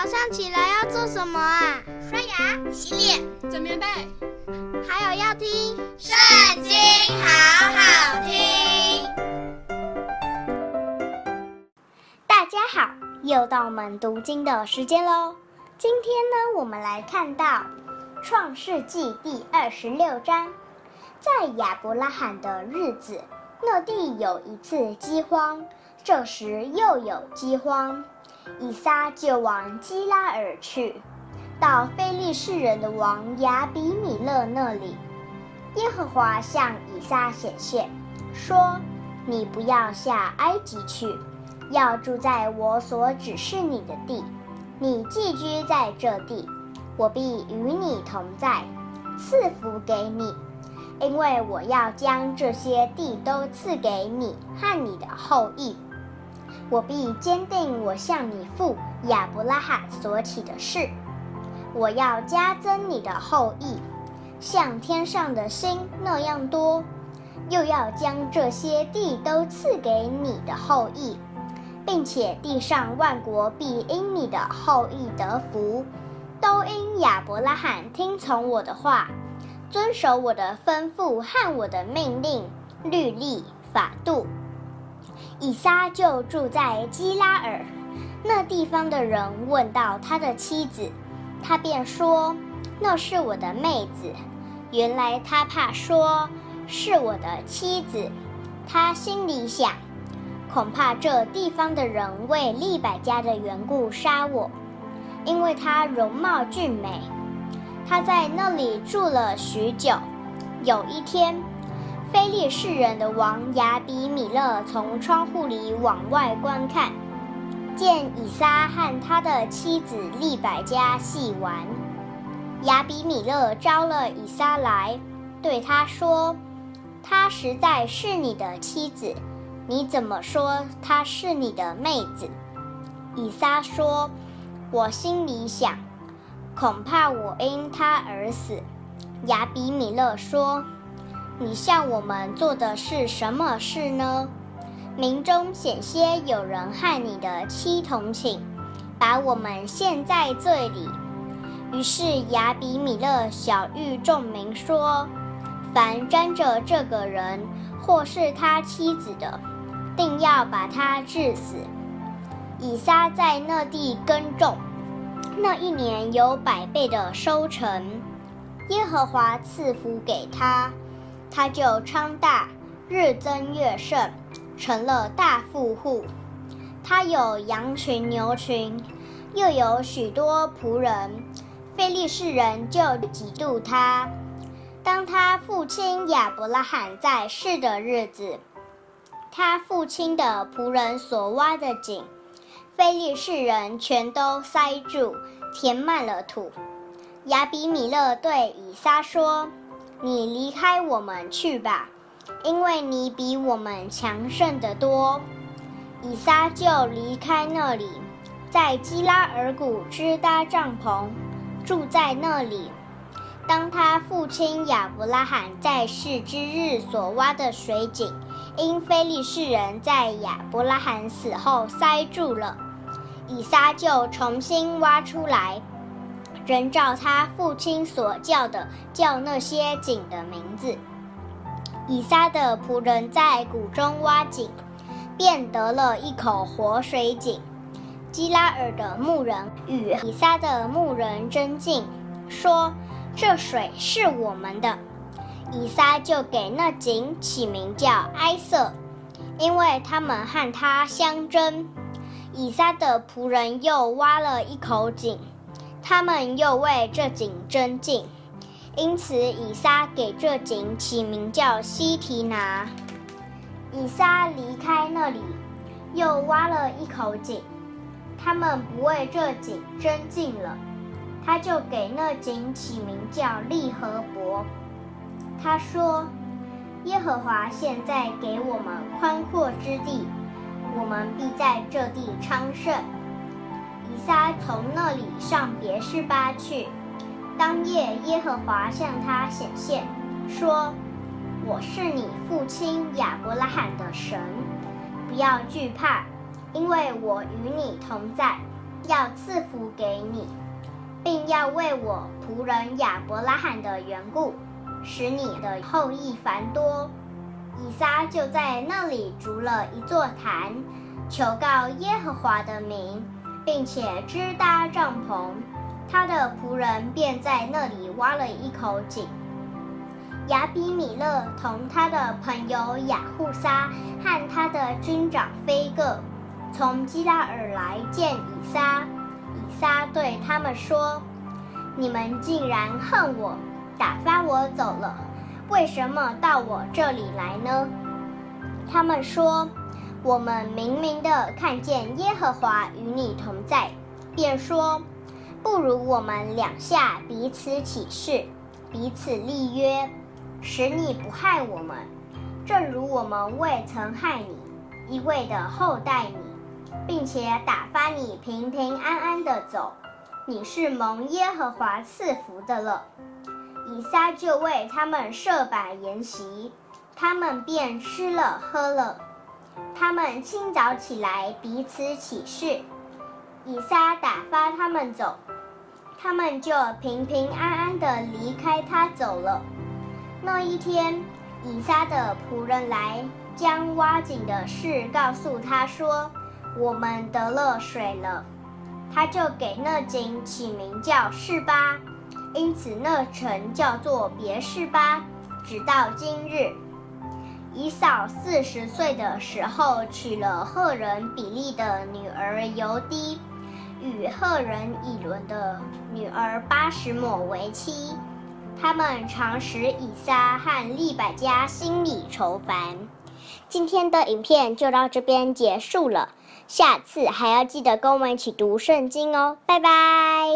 早上起来要做什么啊？刷牙、洗脸、整棉被，还有要听《圣经》，好好听。大家好，又到我们读经的时间喽。今天呢，我们来看到《创世纪》第二十六章。在亚伯拉罕的日子，那地有一次饥荒，这时又有饥荒。以撒就往基拉耳去，到非利士人的王亚比米勒那里。耶和华向以撒显现，说：“你不要下埃及去，要住在我所指示你的地。你寄居在这地，我必与你同在，赐福给你，因为我要将这些地都赐给你和你的后裔。”我必坚定我向你父亚伯拉罕所起的誓，我要加增你的后裔，像天上的星那样多，又要将这些地都赐给你的后裔，并且地上万国必因你的后裔得福，都因亚伯拉罕听从我的话，遵守我的吩咐和我的命令、律例、法度。以撒就住在基拉尔，那地方的人问到他的妻子，他便说：“那是我的妹子。”原来他怕说是我的妻子，他心里想，恐怕这地方的人为利百家的缘故杀我，因为她容貌俊美。他在那里住了许久。有一天，非利士人的王亚比米勒从窗户里往外观看，见以撒和他的妻子利百加戏玩。亚比米勒招了以撒来，对他说：“她实在是你的妻子，你怎么说她是你的妹子？”以撒说：“我心里想，恐怕我因她而死。”亚比米勒说。你向我们做的是什么事呢？民中险些有人害你的妻同寝，把我们陷在罪里。于是亚比米勒晓諭众民说：“凡沾着这个人或是他妻子的，定要把他治死。”以撒在那地耕种，那一年有百倍的收成，耶和华赐福给他。他就昌大，日增月盛，成了大富户。他有羊群牛群，又有许多仆人。非利士人就嫉妒他。当他父亲亚伯拉罕在世的日子，他父亲的仆人所挖的井，非利士人全都塞住，填满了土。亚比米勒对以撒说。你离开我们去吧，因为你比我们强盛得多。以撒就离开那里，在基拉耳谷支搭帐篷，住在那里。当他父亲亚伯拉罕在世之日所挖的水井，因非利士人在亚伯拉罕死后塞住了，以撒就重新挖出来。仍照他父亲所叫的，叫那些井的名字。以撒的仆人在谷中挖井，便得了一口活水井。基拉尔的牧人与以撒的牧人争竞，说：“这水是我们的。”以撒就给那井起名叫埃瑟，因为他们和他相争。以撒的仆人又挖了一口井。他们又为这井争竞，因此以撒给这井起名叫西提拿。以撒离开那里，又挖了一口井。他们不为这井争竞了，他就给那井起名叫利和伯。他说：“耶和华现在给我们宽阔之地，我们必在这地昌盛。”以撒从那里上别是巴去。当夜，耶和华向他显现，说：“我是你父亲亚伯拉罕的神，不要惧怕，因为我与你同在。要赐福给你，并要为我仆人亚伯拉罕的缘故，使你的后裔繁多。以撒就在那里筑了一座坛，求告耶和华的名，并且支搭帐篷。他的仆人便在那里挖了一口井。亚比米勒同他的朋友亚户撒和他的军长非各从基拉尔来见以撒。以撒对他们说：“你们竟然恨我，打发我走了，为什么到我这里来呢？”他们说：“我们明明的看见耶和华与你同在，便说。”不如我们两下彼此起誓，彼此立约，使你不害我们，正如我们未曾害你，一味的厚待你，并且打发你平平安安的走，你是蒙耶和华赐福的了。以撒就为他们设摆筵席，他们便吃了喝了。他们清早起来彼此起誓。以撒打发他们走，他们就平平安安地离开他走了。那一天，以撒的仆人来将挖井的事告诉他说：“我们得了水了。”他就给那井起名叫示巴，因此那城叫做别是巴，直到今日。以扫四十岁的时候，娶了赫人比利的女儿犹低。与赫人以伦的女儿巴实抹为妻，他们常使以撒和利百加心里愁烦。今天的影片就到这边结束了，下次还要记得跟我们一起读圣经哦，拜拜。